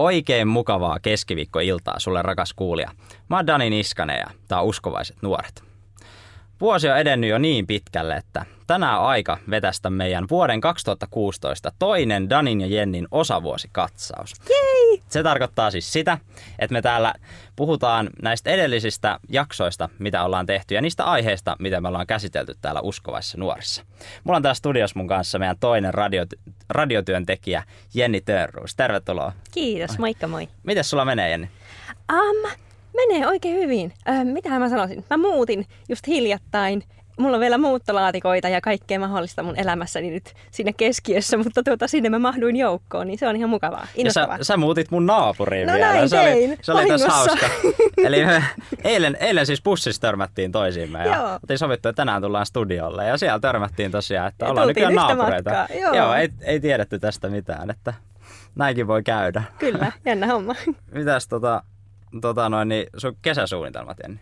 Oikein mukavaa keskiviikkoiltaa sulle rakas kuulija. Mä oon Dani Niskanen ja tää on Uskovaiset nuoret. Vuosi on edennyt jo niin pitkälle, että tänään on aika vetästä meidän vuoden 2016 toinen Danin ja Jennin osavuosikatsaus. Jei! Se tarkoittaa siis sitä, että me täällä puhutaan näistä edellisistä jaksoista, mitä ollaan tehty, ja niistä aiheista, mitä me ollaan käsitelty täällä Uskovaisissa nuorissa. Mulla on täällä studios mun kanssa meidän toinen radio, radiotyöntekijä Jenni Törruus. Tervetuloa. Kiitos, moikka moi. Miten sulla menee, Jenni? Um, menee oikein hyvin. Äh, mitähän mä sanoisin? Mä muutin just hiljattain. Mulla on vielä muuttolaatikoita ja kaikkea mahdollista mun elämässäni nyt siinä keskiössä, mutta tuota, sinne mä mahduin joukkoon, niin se on ihan mukavaa, Ja sä, sä muutit mun naapuriin No vielä. näin se oli, se oli tässä hauska. Eli me eilen, eilen siis bussissa törmättiin toisiimme ja Joo. oltiin sovittu, että tänään tullaan studiolle. Ja siellä törmättiin tosiaan, että Ja ollaan nykyään naapureita. matkaa, joo. joo ei, ei tiedetty tästä mitään, että näinkin voi käydä. Kyllä, jännä homma. Mitäs tota, tota noin, niin sun kesäsuunnitelmat, Jenni?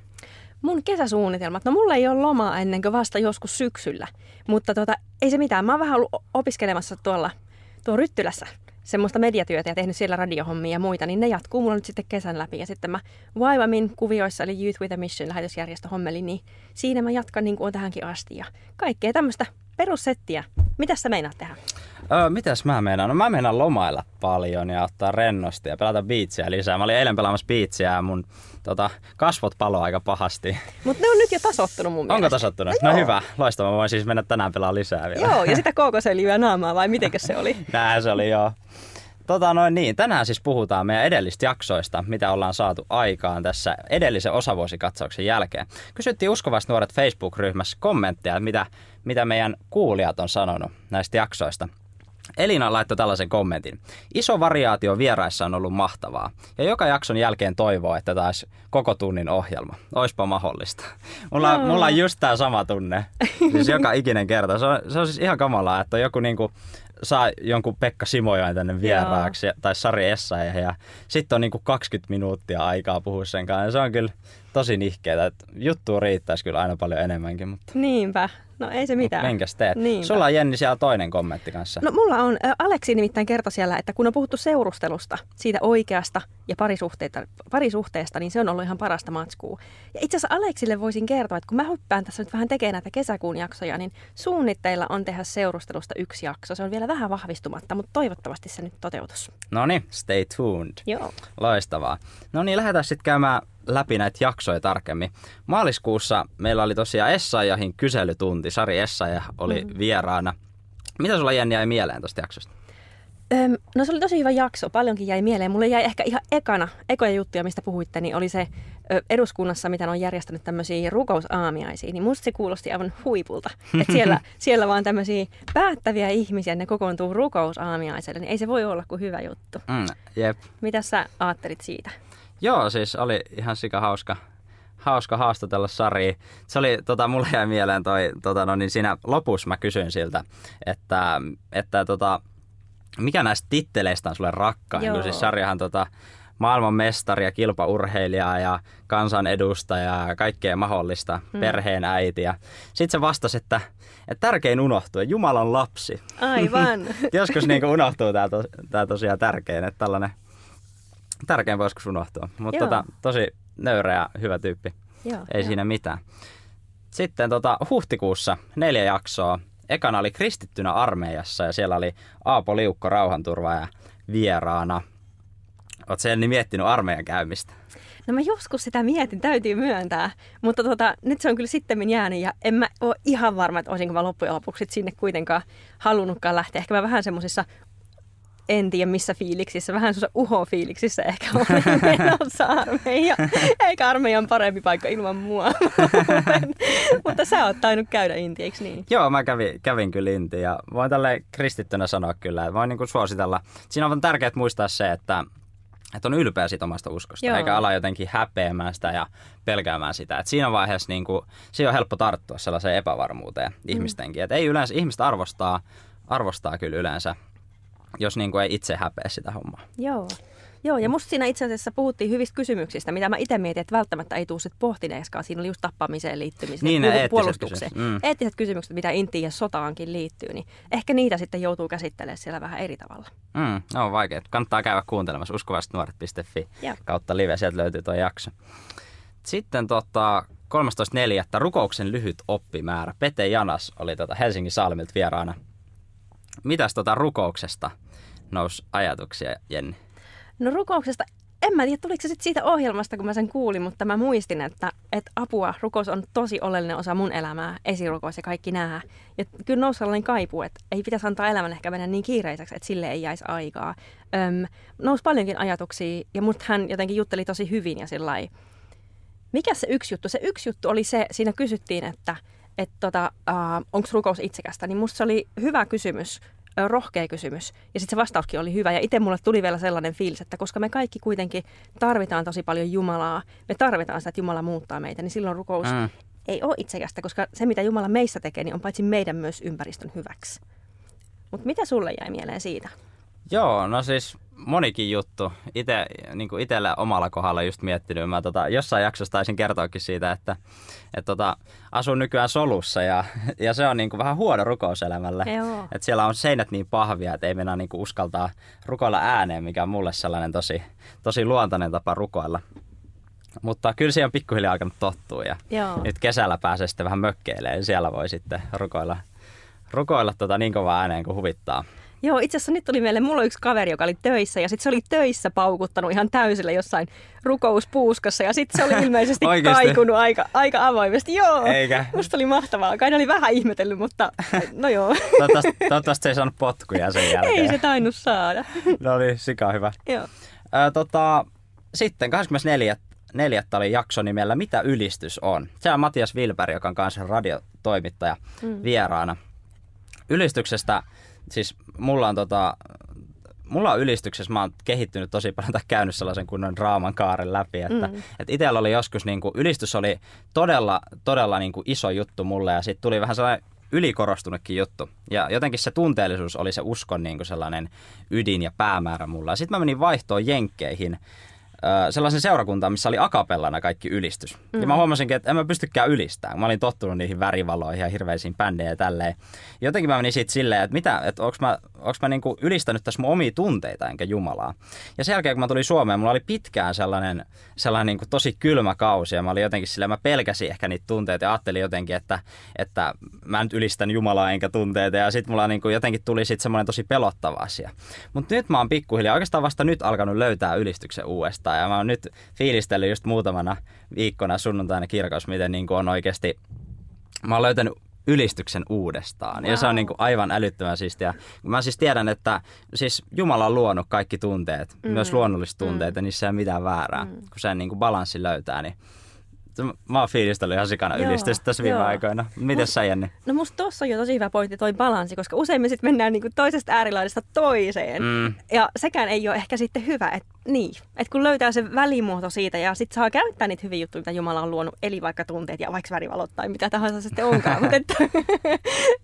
Mun kesäsuunnitelmat, no mulla ei ole lomaa ennen kuin vasta joskus syksyllä, mutta tota, ei se mitään. Mä oon vähän ollut opiskelemassa tuolla tuo Ryttylässä semmoista mediatyötä ja tehnyt siellä radiohommia ja muita, niin ne jatkuu mulla nyt sitten kesän läpi. Ja sitten mä YWAMin kuvioissa, eli Youth with a Mission lähetysjärjestö hommelin, niin siinä mä jatkan niin kuin on tähänkin asti. Ja kaikkea tämmöistä perussettiä. Mitäs sä meinaat tehdä? Öö, mitäs mä meinaan? No mä meinaan lomailla paljon ja ottaa rennosti ja pelata biitsiä lisää. Mä olin eilen pelaamassa biitsiä ja mun tota, kasvot palo aika pahasti. Mutta ne on nyt jo tasottunut mun Onko mielestä. tasottunut? No No, joo. hyvä, loistavaa. Mä voin siis mennä tänään pelaamaan lisää vielä. Joo, ja sitä kookosöljyä naamaa vai mitenkö se oli? Näin se oli joo. Tota noin niin, tänään siis puhutaan meidän edellistä jaksoista, mitä ollaan saatu aikaan tässä edellisen osavuosikatsauksen jälkeen. Kysyttiin uskovaiset nuoret Facebook-ryhmässä kommentteja, mitä, mitä meidän kuulijat on sanonut näistä jaksoista. Elina laittoi tällaisen kommentin. Iso variaatio vieraissa on ollut mahtavaa. Ja joka jakson jälkeen toivoo, että taas koko tunnin ohjelma. Oispa mahdollista. Mulla, Joo. mulla on just tää sama tunne. Siis joka ikinen kerta. Se on, se on siis ihan kamalaa, että joku niinku saa jonkun Pekka Simojoen tänne vieraaksi ja- tai Sari Essayah ja sitten on niinku 20 minuuttia aikaa puhua sen kanssa. Ja se on kyllä tosi nihkeetä. että Juttua riittäisi kyllä aina paljon enemmänkin, mutta Niinpä. No ei se mitään. minkäs teet? Niinpä. Sulla on Jenni siellä toinen kommentti kanssa. No mulla on, Aleksi nimittäin kertoi siellä, että kun on puhuttu seurustelusta, siitä oikeasta ja parisuhteesta, parisuhteesta, niin se on ollut ihan parasta matskua. Ja itse asiassa Aleksille voisin kertoa, että kun mä hyppään tässä nyt vähän tekemään näitä kesäkuun jaksoja, niin suunnitteilla on tehdä seurustelusta yksi jakso. Se on vielä vähän vahvistumatta, mutta toivottavasti se nyt toteutus. No niin, stay tuned. Joo. Loistavaa. No niin, lähdetään sitten käymään läpi näitä jaksoja tarkemmin. Maaliskuussa meillä oli tosiaan Essayahin kyselytunti. Sari Essayah oli mm. vieraana. Mitä sulla Jenni jäi mieleen tuosta jaksosta? Öm, no se oli tosi hyvä jakso, paljonkin jäi mieleen. Mulle jäi ehkä ihan ekana, ekoja juttuja, mistä puhuitte, niin oli se ö, eduskunnassa, mitä on järjestänyt tämmöisiä rukousaamiaisia, niin musta se kuulosti aivan huipulta. Että siellä, siellä vaan tämmöisiä päättäviä ihmisiä, ne kokoontuu rukousaamiaiselle, niin ei se voi olla kuin hyvä juttu. Mm, jep. Mitä sä ajattelit siitä? Joo, siis oli ihan sika hauska, hauska haastatella Sari. Se oli, tota, mulle jäi mieleen toi, tota, no, niin siinä lopussa mä kysyin siltä, että, että tota, mikä näistä titteleistä on sulle rakkain? Joo. Kun siis Sarihan tota, maailman mestari ja kilpaurheilija ja kansanedustaja ja kaikkea mahdollista, hmm. perheen äiti. Ja sitten se vastasi, että, että tärkein unohtuu, Jumalan lapsi. Aivan. Joskus niin unohtuu tämä to, tää tosiaan tärkein, että tällainen tärkein voi joskus unohtua. Mutta tota, tosi nöyrä ja hyvä tyyppi. Joo, Ei joo. siinä mitään. Sitten tota, huhtikuussa neljä jaksoa. Ekana oli kristittynä armeijassa ja siellä oli Aapo Liukko rauhanturvaaja vieraana. Oletko sen miettinyt armeijan käymistä? No mä joskus sitä mietin, täytyy myöntää. Mutta tota, nyt se on kyllä sitten jäänyt ja en mä ole ihan varma, että olisinko mä loppujen lopuksi sinne kuitenkaan halunnutkaan lähteä. Ehkä mä vähän semmoisissa, en tiedä missä fiiliksissä, vähän semmoisissa uho-fiiliksissä ehkä olin menossa armeija. Eikä armeija on parempi paikka ilman mua. Mutta sä oot tainnut käydä Inti, eikö niin? Joo, mä kävin, kävin kyllä Intiin ja voin tälle kristittynä sanoa kyllä, että voin niin kuin suositella. Siinä on tärkeää muistaa se, että, että on ylpeä siitä omasta uskosta, Joo. eikä ala jotenkin häpeämään sitä ja pelkäämään sitä. Et siinä vaiheessa niin kuin, siinä on helppo tarttua sellaiseen epävarmuuteen ihmistenkin. Et ei yleensä, ihmiset arvostaa, arvostaa kyllä yleensä, jos niin kuin ei itse häpeä sitä hommaa. Joo. Joo, ja musta siinä itse asiassa puhuttiin hyvistä kysymyksistä, mitä mä itse mietin, että välttämättä ei tule sit pohtineeskaan. Siinä oli just tappamiseen liittymiseen, Niin, ne eettiset puolustukseen. kysymykset. Mm. Eettiset kysymykset, mitä intiin ja sotaankin liittyy, niin ehkä niitä sitten joutuu käsittelemään siellä vähän eri tavalla. Mm, ne on vaikeat. Kannattaa käydä kuuntelemassa uskovasetnuoret.fi Joo. kautta live. Sieltä löytyy tuo jakso. Sitten tota, 13.4. rukouksen lyhyt oppimäärä. Pete Janas oli tota Helsingin Salmilta vieraana. Mitäs tota rukouksesta nousi ajatuksia, Jenni? No rukouksesta, en mä tiedä tuliko se sit siitä ohjelmasta, kun mä sen kuulin, mutta mä muistin, että, että apua, rukous on tosi oleellinen osa mun elämää, esirukous ja kaikki nämä. Ja kyllä nousi sellainen kaipu, että ei pitäisi antaa elämän ehkä mennä niin kiireiseksi, että sille ei jäisi aikaa. Öm, nousi paljonkin ajatuksia ja musta hän jotenkin jutteli tosi hyvin ja sillä mikä se yksi juttu? Se yksi juttu oli se, siinä kysyttiin, että, että tota, uh, onko rukous itsekästä, niin musta se oli hyvä kysymys, rohkea kysymys. Ja sitten se vastauskin oli hyvä. Ja itse mulle tuli vielä sellainen fiilis, että koska me kaikki kuitenkin tarvitaan tosi paljon Jumalaa, me tarvitaan sitä, että Jumala muuttaa meitä, niin silloin rukous mm. ei ole itsekästä, koska se, mitä Jumala meissä tekee, niin on paitsi meidän myös ympäristön hyväksi. Mutta mitä sulle jäi mieleen siitä? Joo, no siis monikin juttu. Ite, niin kuin itsellä omalla kohdalla just miettinyt. Mä tota, jossain jaksossa taisin kertoakin siitä, että, että tota, asun nykyään solussa ja, ja se on niin kuin vähän huono rukouselämälle. Joo. Et siellä on seinät niin pahvia, että ei mennä niin kuin uskaltaa rukoilla ääneen, mikä on mulle sellainen tosi, tosi luontainen tapa rukoilla. Mutta kyllä siihen on pikkuhiljaa alkanut tottua ja Joo. nyt kesällä pääsee sitten vähän mökkeilemään. Siellä voi sitten rukoilla, rukoilla tota niin kovaa ääneen kuin huvittaa. Joo, itse asiassa nyt tuli mieleen, mulla on yksi kaveri, joka oli töissä ja sitten se oli töissä paukuttanut ihan täysillä jossain rukouspuuskassa ja sitten se oli ilmeisesti kaikunut aika, aika avoimesti. Joo, Eikä? musta oli mahtavaa. Kai ne oli vähän ihmetellyt, mutta no joo, Toivottavasti, toivottavasti se ei saanut potkuja sen jälkeen. ei se tainnut saada. No oli sika hyvä. joo. Ää, tota, sitten 24. Neljättä oli jakso nimellä Mitä ylistys on? Se on Matias Vilberg, joka on kanssa radiotoimittaja mm. vieraana. Ylistyksestä, siis mulla on tota, mulla on ylistyksessä, mä oon kehittynyt tosi paljon tai käynyt sellaisen kunnon draaman kaaren läpi, että mm. et itsellä oli joskus, niin kuin, ylistys oli todella, todella niin kuin iso juttu mulle ja sitten tuli vähän sellainen ylikorostunutkin juttu. Ja jotenkin se tunteellisuus oli se uskon niin kuin sellainen ydin ja päämäärä mulla. Sitten mä menin vaihtoon Jenkkeihin sellaisen seurakuntaan, missä oli akapellana kaikki ylistys. Mm. Ja mä huomasinkin, että en mä pystykään ylistämään. Mä olin tottunut niihin värivaloihin ja hirveisiin bändeihin ja tälleen. Jotenkin mä menin siitä silleen, että mitä, että onks mä, onks mä niinku ylistänyt tässä mun omia tunteita enkä Jumalaa. Ja sen jälkeen, kun mä tulin Suomeen, mulla oli pitkään sellainen, sellainen niinku tosi kylmä kausi. Ja mä olin jotenkin silleen, mä pelkäsin ehkä niitä tunteita ja ajattelin jotenkin, että, että mä nyt ylistän Jumalaa enkä tunteita. Ja sitten mulla niinku jotenkin tuli sit semmoinen tosi pelottava asia. Mutta nyt mä oon pikkuhiljaa, oikeastaan vasta nyt alkanut löytää ylistyksen uudestaan. Ja mä oon nyt fiilistellyt just muutamana viikkona sunnuntaina kirkossa, miten niinku on oikeasti, mä oon löytänyt ylistyksen uudestaan. Ja se on Wow. niinku aivan älyttömän siistiä. Mä siis tiedän, että siis Jumala on luonut kaikki tunteet, mm. myös luonnolliset tunteet, ja niissä ei ole mitään väärää. Mm. Kun sen niinku balanssi löytää, niin mä oon fiilistellyt ihan sikana ylistystä tässä viime joo. aikoina. Mites sä Jenni? No musta tossa on jo tosi hyvä pointti toi balanssi, koska usein me sitten mennään niinku toisesta äärilaidasta toiseen. Mm. Ja sekään ei ole ehkä sitten hyvä, että niin, että kun löytää sen välimuoto siitä ja sitten saa käyttää niitä hyviä juttuja, mitä Jumala on luonut, eli vaikka tunteet ja vaikka värivalot tai mitä tahansa se sitten onkaan. Mutta että,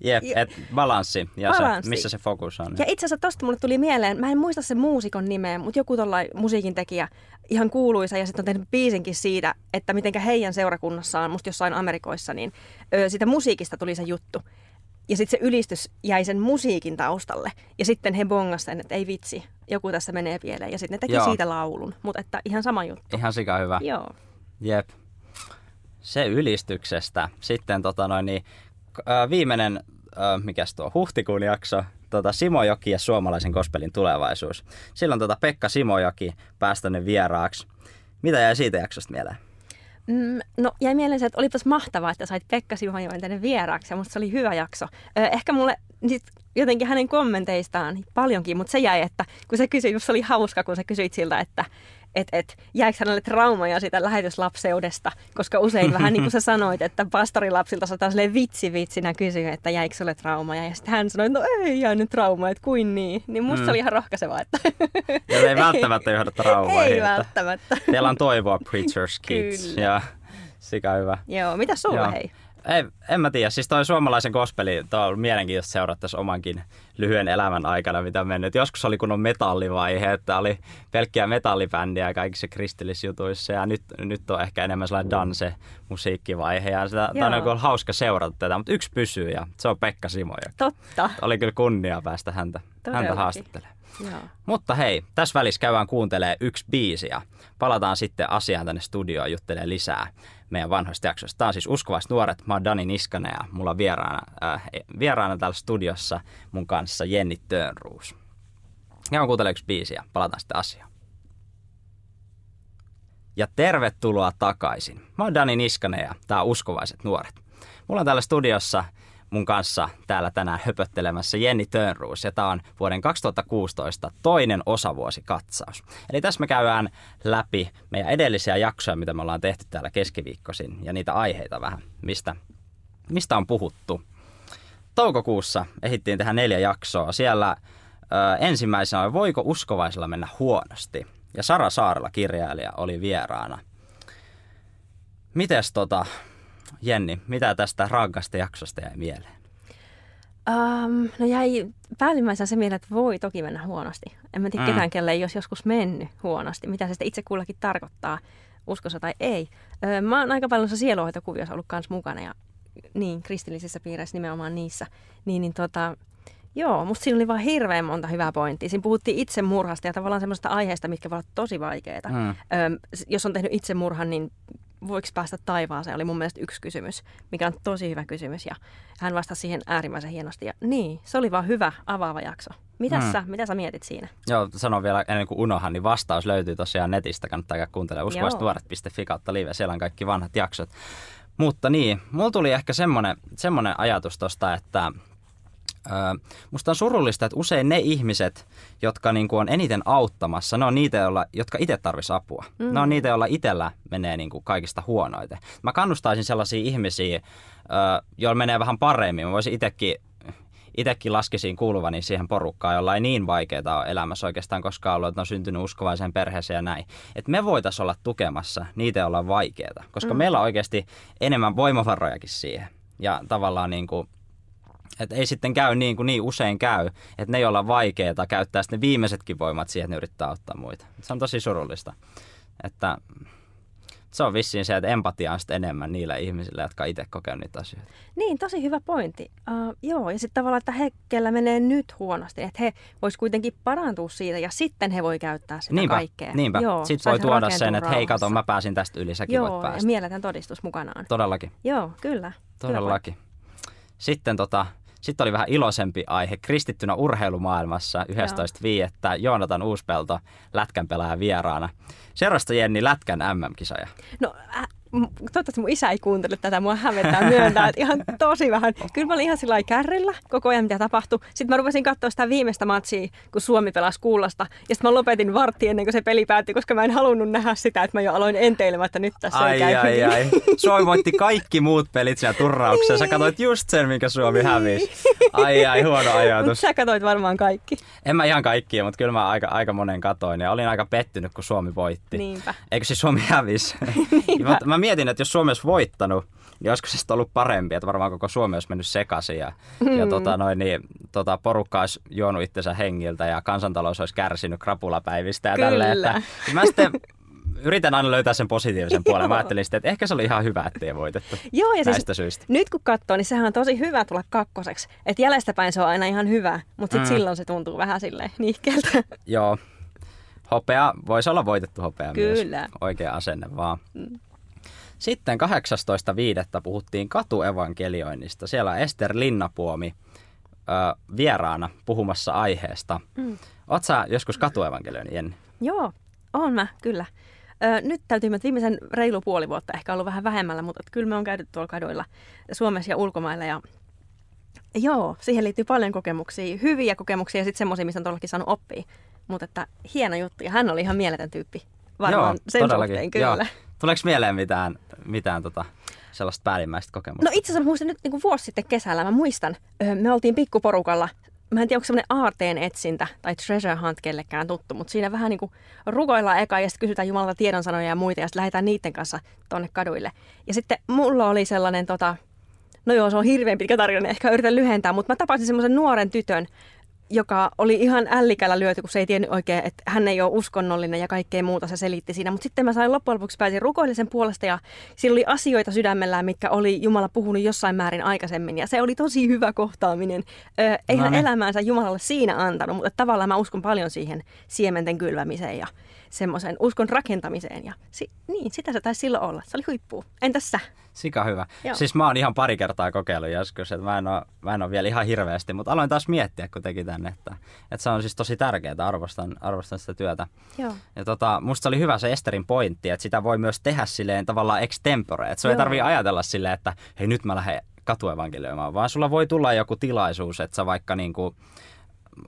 Jep, et balanssi ja Balanssi. Se, missä se fokus on. ja itse asiassa tosta mulle tuli mieleen, mä en muista sen muusikon nimeä, mutta joku tollain musiikin tekijä, ihan kuuluisa ja sitten on tehnyt biisinkin siitä, että mitenkä heidän seurakunnassaan, musta jossain Amerikoissa, niin ö, siitä musiikista tuli se juttu. Ja sitten se ylistys jäi sen musiikin taustalle. Ja sitten he bongas sen, että ei vitsi, joku tässä menee pieleen. Ja sitten ne teki Joo. siitä laulun. Mutta että ihan sama juttu. Ihan sika hyvä. Joo. Jep. Se ylistyksestä. Sitten tota noin, niin, ää, viimeinen, ää, mikäs tuo, huhtikuun jakso, tota Simojoki ja suomalaisen gospelin tulevaisuus. Silloin tota Pekka Simojoki pääsi tänne vieraaksi. Mitä jäi siitä jaksosta mieleen? Mm, no jäi mieleen se, että olipas mahtavaa, että sait Pekka Simojoen tänne vieraaksi ja musta se oli hyvä jakso. Ehkä mulle sit jotenkin hänen kommenteistaan paljonkin, mutta se jäi, että kun se kysyi, se oli hauska, kun sä kysyit siltä, että et, et, jäikö hänelle traumaja siitä lähetyslapseudesta, koska usein vähän niin kuin sä sanoit, että pastorilapsilta sataa silleen vitsi vitsinä kysyä, että jäikö sulle traumaja, ja sitten hän sanoi, että no ei jäänyt trauma, että kuin niin, niin musta Mm. se oli ihan rohkaisevaa, että Ja ei välttämättä johda traumoihin. ei että välttämättä. Teillä on toivoa, Preacher's Kids. Kyllä. Ja sika hyvä. Joo, mitä sulla Joo. hei? Ei, en mä tiedä. Siis toi suomalaisen gospeli, toi on ollut mielenkiintoista seurata tässä omankin lyhyen elämän aikana, mitä on mennyt. Joskus oli kunnon metallivaihe, että oli pelkkiä metallibändiä kaikissa kristillisjutuissa ja nyt, nyt on ehkä enemmän sellainen danse-musiikkivaihe ja sitä, tämä on niin hauska seurata tätä, mutta yksi pysyy ja se on Pekka Simo. Totta. Oli kyllä kunnia päästä häntä, häntä haastattelemaan. Joo. Mutta hei, tässä välissä käydään kuuntelee yksi biisi ja palataan sitten asiaan tänne studioon juttelee lisää meidän vanhoista jaksoista. Tämä on siis Uskovaiset nuoret. Mä oon Dani Niskanen ja mulla on vieraana, äh, vieraana täällä studiossa mun kanssa Jenni Tönruus. Ja on kuuntele yksi biisi ja palataan sitten asiaan. Ja tervetuloa takaisin. Mä oon Dani Niskanen ja tää on Uskovaiset nuoret. Mulla on täällä studiossa mun kanssa täällä tänään höpöttelemässä Jenni Tönruus ja tämä on vuoden 2016 toinen osavuosikatsaus. Eli tässä me käydään läpi meidän edellisiä jaksoja, mitä me ollaan tehty täällä keskiviikkoisin ja niitä aiheita vähän, mistä, mistä on puhuttu. Toukokuussa ehittiin tehdä neljä jaksoa. Siellä ö, ensimmäisenä oli Voiko uskovaisella mennä huonosti? Ja Sara Saarella kirjailija oli vieraana. Mites tota, Jenni, mitä tästä rankasta jaksosta jäi mieleen? Um, no jäi päällimmäisenä se mieleen, että voi toki mennä huonosti. En mä tiedä mm. ketään, kelle ei jos joskus mennyt huonosti. Mitä se itse kullakin tarkoittaa, uskossa tai ei. Öö, mä oon aika paljon sieluhoitokuviossa ollut kanssa mukana ja niin, kristillisissä piireissä nimenomaan niissä. Niin, niin tota, Joo, musta siinä oli vaan hirveän monta hyvää pointtia. Siinä puhuttiin itsemurhasta ja tavallaan semmoista aiheesta, mitkä voivat olla tosi vaikeita. Mm. Öö, jos on tehnyt itsemurhan, niin voiko päästä taivaaseen, oli mun mielestä yksi kysymys, mikä on tosi hyvä kysymys. Ja hän vastasi siihen äärimmäisen hienosti. Ja niin, se oli vaan hyvä avaava jakso. Mitä, mm. sä, mitä sä mietit siinä? Joo, sanon vielä ennen kuin unohan, niin vastaus löytyy tosiaan netistä. Kannattaa käydä kuuntelemaan uskovastuoret.fi kautta live. Siellä on kaikki vanhat jaksot. Mutta niin, mulla tuli ehkä semmoinen, semmoinen ajatus tosta, että musta on surullista, että usein ne ihmiset, jotka niin kuin on eniten auttamassa, ne on niitä, joilla, jotka itse tarvitsisi apua. Mm. Ne on niitä, joilla itsellä menee niin kuin kaikista huonoiten. Mä kannustaisin sellaisia ihmisiä, joilla menee vähän paremmin. Mä voisin itsekin itsekin laskisin kuuluvani siihen porukkaan, jolla ei niin vaikeaa ole elämässä oikeastaan koskaan ollut, että on syntynyt uskovaiseen perheeseen ja näin. Että me voitaisiin olla tukemassa niitä, joilla on vaikeaa, koska mm. meillä on oikeasti enemmän voimavarojakin siihen. Ja tavallaan niin kuin et ei sitten käy niin kuin niin usein käy, että ne, joilla on vaikeaa, käyttää sitten viimeisetkin voimat siihen, että ne yrittää auttaa muita. Se on tosi surullista. Että se on vissiin se, että empatia on sitten enemmän niillä ihmisillä, jotka itse kokee niitä asioita. Niin, tosi hyvä pointti. Uh, joo, ja sitten tavallaan, että he, kellä menee nyt huonosti, että he vois kuitenkin parantua siitä ja sitten he voi käyttää sitä niinpä, kaikkea. Niinpä, sitten voi tuoda sen, että hei kato, mä pääsin tästä yli, säkin joo, voit päästä. ja mieletön todistus mukanaan. Todellakin. Joo, kyllä. Todellakin. Sitten tota, sitten oli vähän iloisempi aihe kristittynä urheilumaailmassa 11.5. Joonatan Uuspelto, lätkän pelaaja vieraana. Seurasta Jenni Lätkän MM-kisoja. No äh, toivottavasti mun isä ei kuuntele tätä, mua hävettää myöntää, että ihan tosi vähän. Kyllä mä olin ihan sillä kärryllä koko ajan, mitä tapahtui. Sitten mä rupesin katsoa sitä viimeistä matsia, kun Suomi pelasi kuullasta. Ja sitten mä lopetin vartti ennen kuin se peli päättyi, koska mä en halunnut nähdä sitä, että mä jo aloin enteilemään, että nyt tässä ai, ei käy ai, ai. Suomi voitti kaikki muut pelit siellä turrauksessa. Sä katsoit just sen, minkä Suomi niin. hävisi. Ai ai, huono ajatus. Mutta sä katsoit varmaan kaikki. En mä ihan kaikkia, mutta kyllä mä aika, aika monen katoin. Ja olin aika pettynyt, kun Suomi voitti. Niinpä. Eikö siis Suomi hävisi? mä, mä mietin, että jos Suomi olisi voittanut, niin olisiko se ollut parempi, että varmaan koko Suomi olisi mennyt sekaisin ja, mm. ja tota, noin, niin, tota, porukka olisi juonut itsensä hengiltä ja kansantalous olisi kärsinyt krapulapäivistä ja tälleen. Että, mä sitten yritän aina löytää sen positiivisen puolen. Mä ajattelin sitten, että ehkä se oli ihan hyvä, ettei voitettu Joo, ja siis näistä siis syistä. nyt kun katsoo, niin sehän on tosi hyvä tulla kakkoseksi. Että jäljestäpäin se on aina ihan hyvä, mutta mm. silloin se tuntuu vähän silleen nihkeltä. Joo. Hopea, voisi olla voitettu hopea Kyllä. myös. Oikea asenne vaan. Mm. Sitten 18.5. puhuttiin katuevankelioinnista. Siellä on Ester Linnapuomi ö, vieraana puhumassa aiheesta. Mm. Oletko sä joskus katuevankelioinnin, Jenni? Joo, on mä, kyllä. Ö, nyt täytyy että viimeisen reilu puoli vuotta ehkä ollut vähän vähemmällä, mutta kyllä me on käyty tuolla kaduilla Suomessa ja ulkomailla ja Joo, siihen liittyy paljon kokemuksia, hyviä kokemuksia ja sitten semmoisia, mistä on todellakin saanut oppia. Mutta että hieno juttu ja hän oli ihan mieletön tyyppi varmaan Joo, sen todellakin. suhteen kyllä. Joo. Tuleeko mieleen mitään, mitään tota, sellaista päällimmäistä kokemusta? No itse asiassa muistan nyt niin vuosi sitten kesällä, mä muistan, me oltiin pikkuporukalla mä en tiedä, onko semmoinen aarteen etsintä tai treasure hunt kellekään tuttu, mutta siinä vähän niin kuin rukoillaan eka ja sitten kysytään Jumalalta tiedonsanoja ja muita ja sitten lähdetään niiden kanssa tonne kaduille. Ja sitten mulla oli sellainen tota, No joo, se on hirveän pitkä tarina, ehkä yritän lyhentää, mutta mä tapasin semmoisen nuoren tytön, joka oli ihan ällikällä lyöty, kun se ei tiennyt oikein, että hän ei ole uskonnollinen ja kaikkea muuta se selitti siinä. Mutta sitten mä sain loppujen lopuksi pääsin rukoillisen puolesta ja sillä oli asioita sydämellään, mikä oli Jumala puhunut jossain määrin aikaisemmin. Ja se oli tosi hyvä kohtaaminen. Ö, ei hän elämäänsä Jumalalle siinä antanut, mutta tavallaan mä uskon paljon siihen siementen kylvämiseen ja semmoisen uskon rakentamiseen. Ja si- niin, sitä se taisi silloin olla. Se oli huippu. Entäs sä? Sika hyvä. Joo. Siis mä oon ihan pari kertaa kokeillut joskus, että mä en, oo, mä en ole vielä ihan hirveästi, mutta aloin taas miettiä, kun teki tänne, että, että se on siis tosi tärkeää, arvostan, arvostan sitä työtä. Joo. Ja tota, musta oli hyvä se Esterin pointti, että sitä voi myös tehdä silleen tavallaan extempore, että se ei tarvii ajatella silleen, että hei nyt mä lähden katuevankelioimaan, vaan sulla voi tulla joku tilaisuus, että sä vaikka niinku,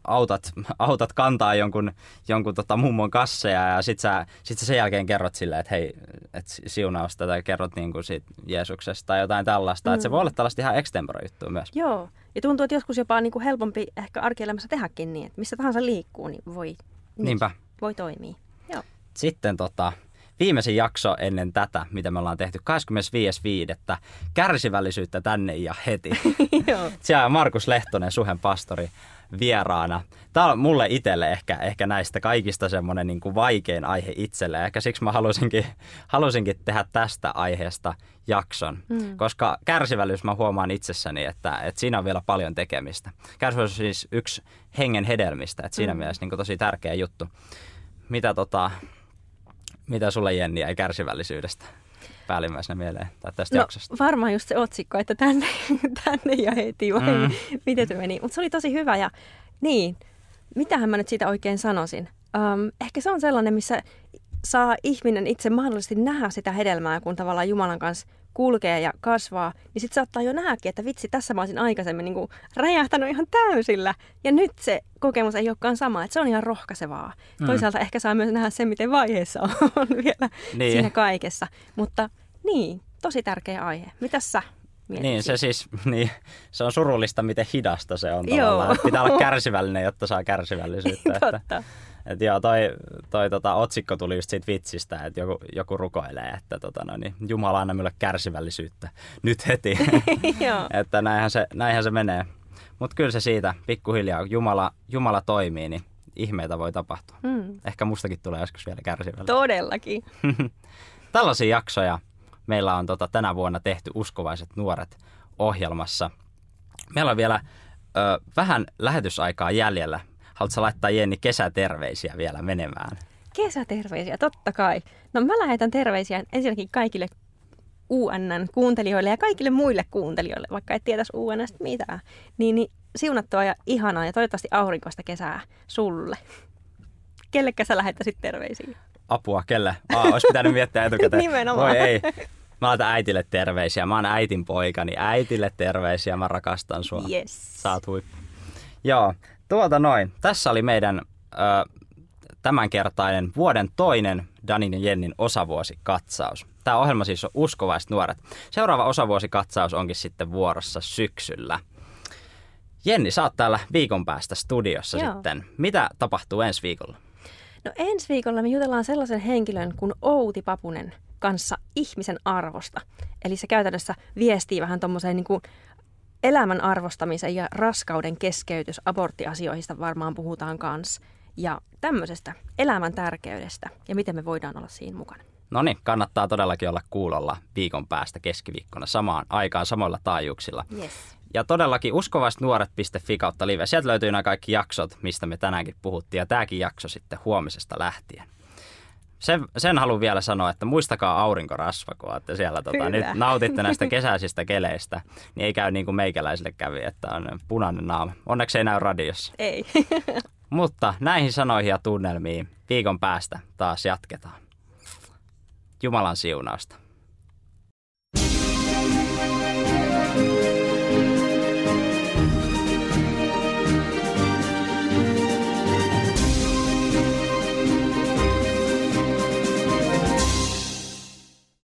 autat, autat kantaa jonkun, jonkun tota mummon kasseja ja sit sä, sit sä sen jälkeen kerrot silleen, että hei, et siunausta tai kerrot niinku siitä Jeesuksesta tai jotain tällaista. Mm. Että se voi olla tällaista ihan extempore juttua myös. Joo, ja tuntuu, että joskus jopa niinku helpompi ehkä arkielämässä tehdäkin niin, että missä tahansa liikkuu, niin voi, niin Niinpä. voi toimia. Joo. Sitten tota, viimeisin jakso ennen tätä, mitä me ollaan tehty, 25.5. Kärsivällisyyttä tänne ja heti. Siellä on Markus Lehtonen, Suhen pastori, vieraana. Tämä on mulle itselle ehkä, ehkä näistä kaikista semmoinen niin kuin vaikein aihe itselle. Ehkä siksi mä halusinkin, halusinkin tehdä tästä aiheesta jakson. Mm. Koska kärsivällisyys mä huomaan itsessäni, että, että siinä on vielä paljon tekemistä. Kärsivällisyys on siis yksi hengen hedelmistä. Että siinä mm. mielessä niin kuin tosi tärkeä juttu. Mitä, tota, mitä sulle Jenni ei kärsivällisyydestä? päällimmäisenä mieleen tai tästä no, jaksosta? varmaan just se otsikko, että tänne, tänne ja heti vai mm. miten se meni. Mutta se oli tosi hyvä ja niin, mitähän mä nyt siitä oikein sanoisin. Um, ehkä se on sellainen, missä saa ihminen itse mahdollisesti nähdä sitä hedelmää, kun tavallaan Jumalan kanssa kulkee ja kasvaa, niin sitten saattaa jo nähdäkin, että vitsi, tässä mä olisin aikaisemmin niin kuin räjähtänyt ihan täysillä. Ja nyt se kokemus ei olekaan sama, että se on ihan rohkaisevaa. Mm. Toisaalta ehkä saa myös nähdä sen, miten vaiheessa on vielä niin. siinä kaikessa. Mutta niin, tosi tärkeä aihe. Mitäs sä Mietit niin, se siis, niin, se on surullista, miten hidasta se on tavallaan. Joo. Pitää olla kärsivällinen, jotta saa kärsivällisyyttä. Totta. Että, et joo, toi, toi tota, otsikko tuli just siitä vitsistä, että joku, joku rukoilee, että tota, no, niin, Jumala anna minulle kärsivällisyyttä nyt heti. että näinhän se, näinhän se menee. Mutta kyllä se siitä pikkuhiljaa, kun Jumala, Jumala toimii, niin ihmeitä voi tapahtua. Mm. Ehkä mustakin tulee joskus vielä kärsivällistä. Todellakin. Tällaisia jaksoja meillä on tota, tänä vuonna tehty Uskovaiset nuoret ohjelmassa. Meillä on vielä ö, vähän lähetysaikaa jäljellä Haluatko laittaa Jenni kesäterveisiä vielä menemään? Kesäterveisiä, totta kai. No mä lähetän terveisiä ensinnäkin kaikille UNN kuuntelijoille ja kaikille muille kuuntelijoille, vaikka et tietäisi UNNstä mitään. Niin, niin siunattua ja ihanaa ja toivottavasti aurinkoista kesää sulle. Kellekä sä lähettäisit terveisiä? Apua, kelle? Aa, olisi pitänyt miettiä etukäteen. Nimenomaan. Voi ei. Mä laitan äitille terveisiä. Mä oon äitin poikani. Äitille terveisiä. Mä rakastan sua. Yes. Saat huippu. Joo, Tuota noin. Tässä oli meidän ö, tämänkertainen vuoden toinen Danin ja Jennin osavuosikatsaus. Tämä ohjelma siis on Uskovaiset nuoret. Seuraava osavuosikatsaus onkin sitten vuorossa syksyllä. Jenni, sä oot täällä viikon päästä studiossa Joo. sitten. Mitä tapahtuu ensi viikolla? No ensi viikolla me jutellaan sellaisen henkilön kuin Outi Papunen kanssa ihmisen arvosta. Eli se käytännössä viestii vähän tuommoiseen niin kuin elämän arvostamisen ja raskauden keskeytys aborttiasioista varmaan puhutaan kans. Ja tämmöisestä elämän tärkeydestä ja miten me voidaan olla siinä mukana. No niin, kannattaa todellakin olla kuulolla viikon päästä keskiviikkona samaan aikaan samoilla taajuuksilla. Yes. Ja todellakin uskovaisnuoret.fi kautta live. Sieltä löytyy nämä kaikki jaksot, mistä me tänäänkin puhuttiin. Ja tämäkin jakso sitten huomisesta lähtien sen, sen haluan vielä sanoa, että muistakaa aurinkorasva, kun olette siellä tota, nyt nautitte näistä kesäisistä keleistä, niin ei käy niin kuin meikäläisille kävi, että on punainen naama. Onneksi ei näy radiossa. Ei. Mutta näihin sanoihin ja tunnelmiin viikon päästä taas jatketaan. Jumalan siunausta.